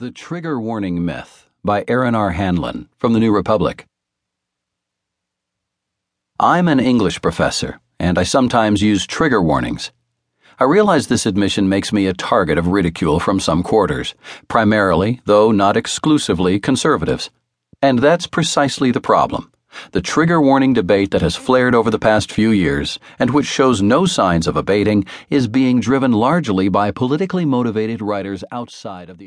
The Trigger Warning Myth by Aaron R. Hanlon from the New Republic. I'm an English professor, and I sometimes use trigger warnings. I realize this admission makes me a target of ridicule from some quarters, primarily, though not exclusively, conservatives. And that's precisely the problem. The trigger warning debate that has flared over the past few years, and which shows no signs of abating, is being driven largely by politically motivated writers outside of the